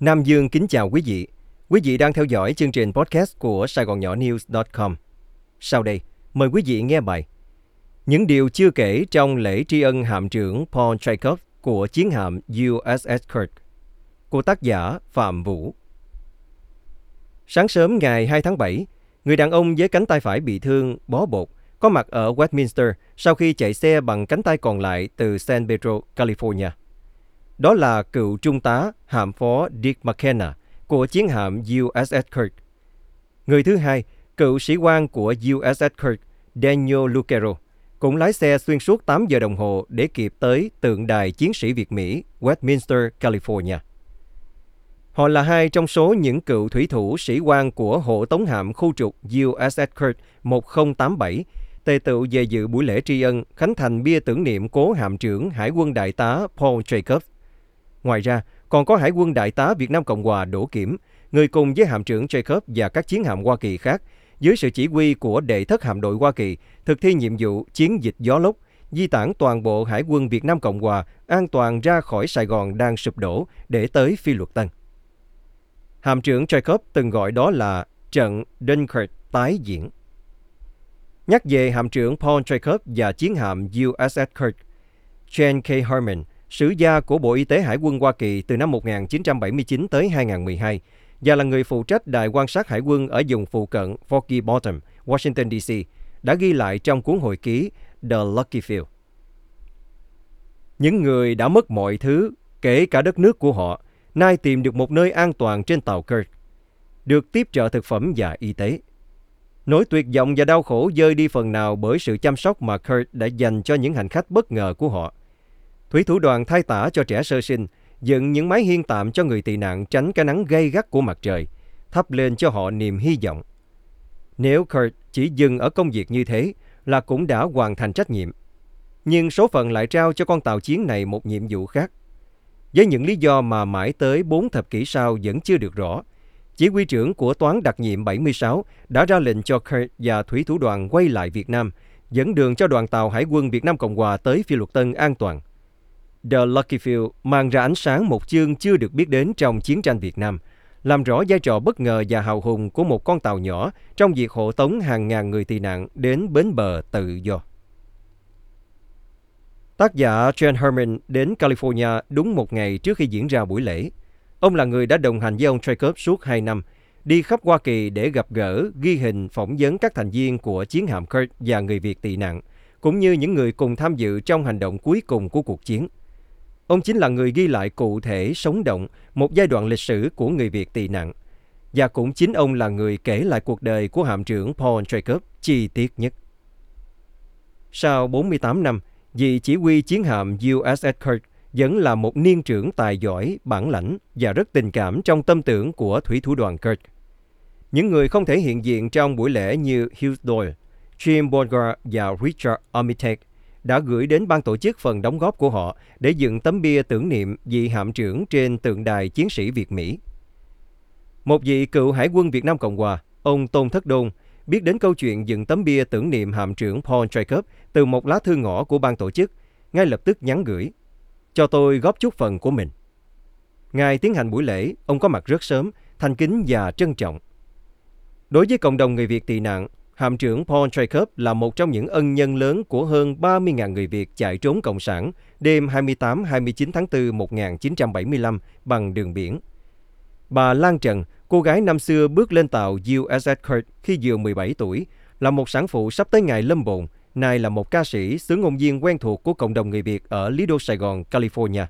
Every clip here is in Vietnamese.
Nam Dương kính chào quý vị. Quý vị đang theo dõi chương trình podcast của Sài Gòn Nhỏ News.com. Sau đây, mời quý vị nghe bài Những điều chưa kể trong lễ tri ân hạm trưởng Paul Chekhov của chiến hạm USS Kirk của tác giả Phạm Vũ. Sáng sớm ngày 2 tháng 7, người đàn ông với cánh tay phải bị thương, bó bột, có mặt ở Westminster sau khi chạy xe bằng cánh tay còn lại từ San Pedro, California. Đó là cựu trung tá hạm phó Dick McKenna của chiến hạm USS Kirk. Người thứ hai, cựu sĩ quan của USS Kirk, Daniel Lucero, cũng lái xe xuyên suốt 8 giờ đồng hồ để kịp tới tượng đài chiến sĩ Việt Mỹ, Westminster, California. Họ là hai trong số những cựu thủy thủ sĩ quan của hộ tống hạm khu trục USS Kirk 1087 tề tựu về dự buổi lễ tri ân khánh thành bia tưởng niệm cố hạm trưởng Hải quân đại tá Paul Jacobs. Ngoài ra, còn có Hải quân Đại tá Việt Nam Cộng Hòa Đỗ Kiểm, người cùng với hạm trưởng Jacob và các chiến hạm Hoa Kỳ khác, dưới sự chỉ huy của đệ thất hạm đội Hoa Kỳ, thực thi nhiệm vụ chiến dịch gió lốc, di tản toàn bộ Hải quân Việt Nam Cộng Hòa an toàn ra khỏi Sài Gòn đang sụp đổ để tới Phi Luật Tân. Hạm trưởng Jacob từng gọi đó là trận Dunkirk tái diễn. Nhắc về hạm trưởng Paul Jacob và chiến hạm USS Kirk, Jane K. Harmon – sử gia của Bộ Y tế Hải quân Hoa Kỳ từ năm 1979 tới 2012 và là người phụ trách đài quan sát hải quân ở vùng phụ cận Foggy Bottom, Washington, D.C., đã ghi lại trong cuốn hồi ký The Lucky Few. Những người đã mất mọi thứ, kể cả đất nước của họ, nay tìm được một nơi an toàn trên tàu Kirk, được tiếp trợ thực phẩm và y tế. Nỗi tuyệt vọng và đau khổ dơi đi phần nào bởi sự chăm sóc mà Kurt đã dành cho những hành khách bất ngờ của họ. Thủy thủ đoàn thay tả cho trẻ sơ sinh, dựng những mái hiên tạm cho người tị nạn tránh cái nắng gay gắt của mặt trời, thắp lên cho họ niềm hy vọng. Nếu Kurt chỉ dừng ở công việc như thế là cũng đã hoàn thành trách nhiệm. Nhưng số phận lại trao cho con tàu chiến này một nhiệm vụ khác. Với những lý do mà mãi tới 4 thập kỷ sau vẫn chưa được rõ, chỉ huy trưởng của toán đặc nhiệm 76 đã ra lệnh cho Kurt và thủy thủ đoàn quay lại Việt Nam, dẫn đường cho đoàn tàu Hải quân Việt Nam Cộng Hòa tới Phi Luật Tân an toàn. The Lucky Field mang ra ánh sáng một chương chưa được biết đến trong chiến tranh Việt Nam, làm rõ vai trò bất ngờ và hào hùng của một con tàu nhỏ trong việc hộ tống hàng ngàn người tị nạn đến bến bờ tự do. Tác giả Jen Herman đến California đúng một ngày trước khi diễn ra buổi lễ. Ông là người đã đồng hành với ông Jacob suốt 2 năm, đi khắp Hoa Kỳ để gặp gỡ, ghi hình, phỏng vấn các thành viên của chiến hạm Kurt và người Việt tị nạn, cũng như những người cùng tham dự trong hành động cuối cùng của cuộc chiến. Ông chính là người ghi lại cụ thể sống động một giai đoạn lịch sử của người Việt tị nạn. Và cũng chính ông là người kể lại cuộc đời của hạm trưởng Paul Jacob chi tiết nhất. Sau 48 năm, vị chỉ huy chiến hạm USS Kirk vẫn là một niên trưởng tài giỏi, bản lãnh và rất tình cảm trong tâm tưởng của thủy thủ đoàn Kirk. Những người không thể hiện diện trong buổi lễ như Hugh Doyle, Jim Borger và Richard Armitage đã gửi đến ban tổ chức phần đóng góp của họ để dựng tấm bia tưởng niệm vị hạm trưởng trên tượng đài chiến sĩ Việt Mỹ. Một vị cựu hải quân Việt Nam Cộng Hòa, ông Tôn Thất Đôn, biết đến câu chuyện dựng tấm bia tưởng niệm hạm trưởng Paul Jacob từ một lá thư ngõ của ban tổ chức, ngay lập tức nhắn gửi. Cho tôi góp chút phần của mình. Ngài tiến hành buổi lễ, ông có mặt rất sớm, thành kính và trân trọng. Đối với cộng đồng người Việt tị nạn, Hạm trưởng Paul Jacob là một trong những ân nhân lớn của hơn 30.000 người Việt chạy trốn Cộng sản đêm 28-29 tháng 4 1975 bằng đường biển. Bà Lan Trần, cô gái năm xưa bước lên tàu USS Kurt khi vừa 17 tuổi, là một sản phụ sắp tới ngày lâm bồn, nay là một ca sĩ, xứ ngôn viên quen thuộc của cộng đồng người Việt ở Lido, Sài Gòn, California.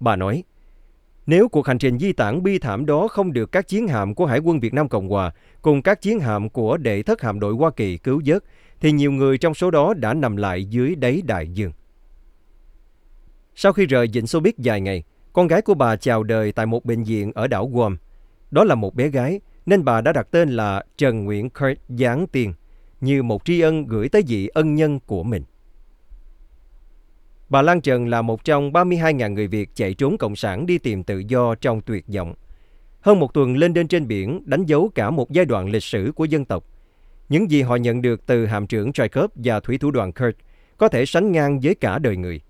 Bà nói, nếu cuộc hành trình di tản bi thảm đó không được các chiến hạm của Hải quân Việt Nam Cộng Hòa cùng các chiến hạm của đệ thất hạm đội Hoa Kỳ cứu vớt, thì nhiều người trong số đó đã nằm lại dưới đáy đại dương. Sau khi rời vịnh Xô Biết vài ngày, con gái của bà chào đời tại một bệnh viện ở đảo Guam. Đó là một bé gái, nên bà đã đặt tên là Trần Nguyễn Kurt Giáng Tiên, như một tri ân gửi tới vị ân nhân của mình. Bà Lan Trần là một trong 32.000 người Việt chạy trốn Cộng sản đi tìm tự do trong tuyệt vọng. Hơn một tuần lên đên trên biển đánh dấu cả một giai đoạn lịch sử của dân tộc. Những gì họ nhận được từ hạm trưởng Jacob và thủy thủ đoàn Kurt có thể sánh ngang với cả đời người.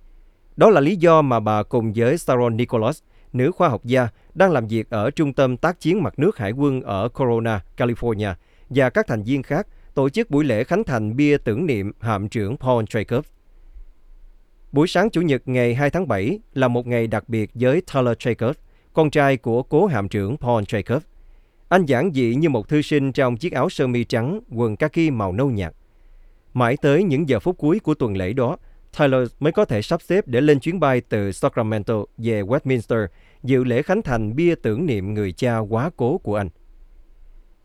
Đó là lý do mà bà cùng với Sharon Nicholas nữ khoa học gia đang làm việc ở Trung tâm tác chiến mặt nước Hải quân ở Corona, California và các thành viên khác tổ chức buổi lễ khánh thành bia tưởng niệm hạm trưởng Paul Jacob. Buổi sáng Chủ nhật ngày 2 tháng 7 là một ngày đặc biệt với Tyler Jacob, con trai của cố hạm trưởng Paul Jacob. Anh giản dị như một thư sinh trong chiếc áo sơ mi trắng, quần kaki màu nâu nhạt. Mãi tới những giờ phút cuối của tuần lễ đó, Tyler mới có thể sắp xếp để lên chuyến bay từ Sacramento về Westminster dự lễ khánh thành bia tưởng niệm người cha quá cố của anh.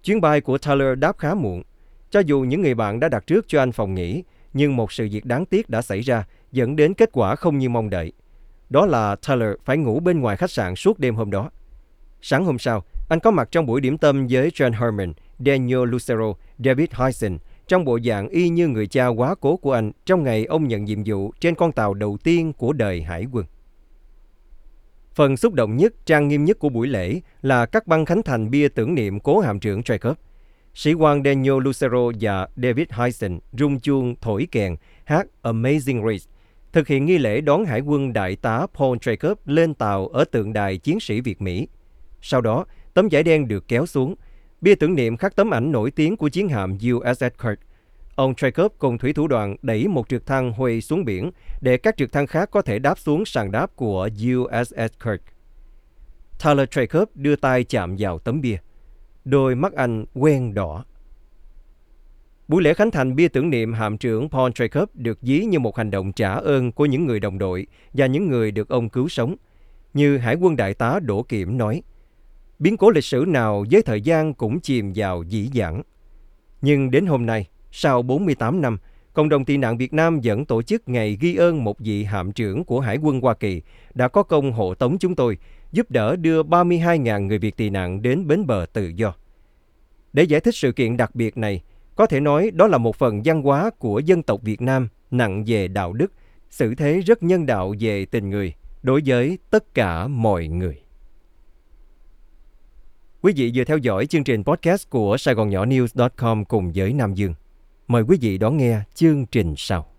Chuyến bay của Tyler đáp khá muộn. Cho dù những người bạn đã đặt trước cho anh phòng nghỉ, nhưng một sự việc đáng tiếc đã xảy ra dẫn đến kết quả không như mong đợi. Đó là Tyler phải ngủ bên ngoài khách sạn suốt đêm hôm đó. Sáng hôm sau, anh có mặt trong buổi điểm tâm với John Herman, Daniel Lucero, David Hyson trong bộ dạng y như người cha quá cố của anh trong ngày ông nhận nhiệm vụ trên con tàu đầu tiên của đời hải quân. Phần xúc động nhất, trang nghiêm nhất của buổi lễ là các băng khánh thành bia tưởng niệm cố hạm trưởng Jacob. Sĩ quan Daniel Lucero và David Hyson rung chuông thổi kèn hát Amazing Race, thực hiện nghi lễ đón hải quân đại tá Paul Jacob lên tàu ở tượng đài chiến sĩ Việt Mỹ. Sau đó, tấm vải đen được kéo xuống, bia tưởng niệm khắc tấm ảnh nổi tiếng của chiến hạm USS Kirk. Ông Jacob cùng thủy thủ đoàn đẩy một trực thăng Huey xuống biển để các trực thăng khác có thể đáp xuống sàn đáp của USS Kirk. Tyler Jacob đưa tay chạm vào tấm bia. Đôi mắt anh quen đỏ. Buổi lễ khánh thành bia tưởng niệm hạm trưởng Paul Jacob được ví như một hành động trả ơn của những người đồng đội và những người được ông cứu sống. Như Hải quân Đại tá Đỗ Kiểm nói, biến cố lịch sử nào với thời gian cũng chìm vào dĩ dãn. Nhưng đến hôm nay, sau 48 năm, cộng đồng tị nạn Việt Nam vẫn tổ chức ngày ghi ơn một vị hạm trưởng của Hải quân Hoa Kỳ đã có công hộ tống chúng tôi, giúp đỡ đưa 32.000 người Việt tị nạn đến bến bờ tự do. Để giải thích sự kiện đặc biệt này, có thể nói đó là một phần văn hóa của dân tộc Việt Nam nặng về đạo đức, xử thế rất nhân đạo về tình người đối với tất cả mọi người. Quý vị vừa theo dõi chương trình podcast của Sài Gòn Nhỏ News.com cùng với Nam Dương. Mời quý vị đón nghe chương trình sau.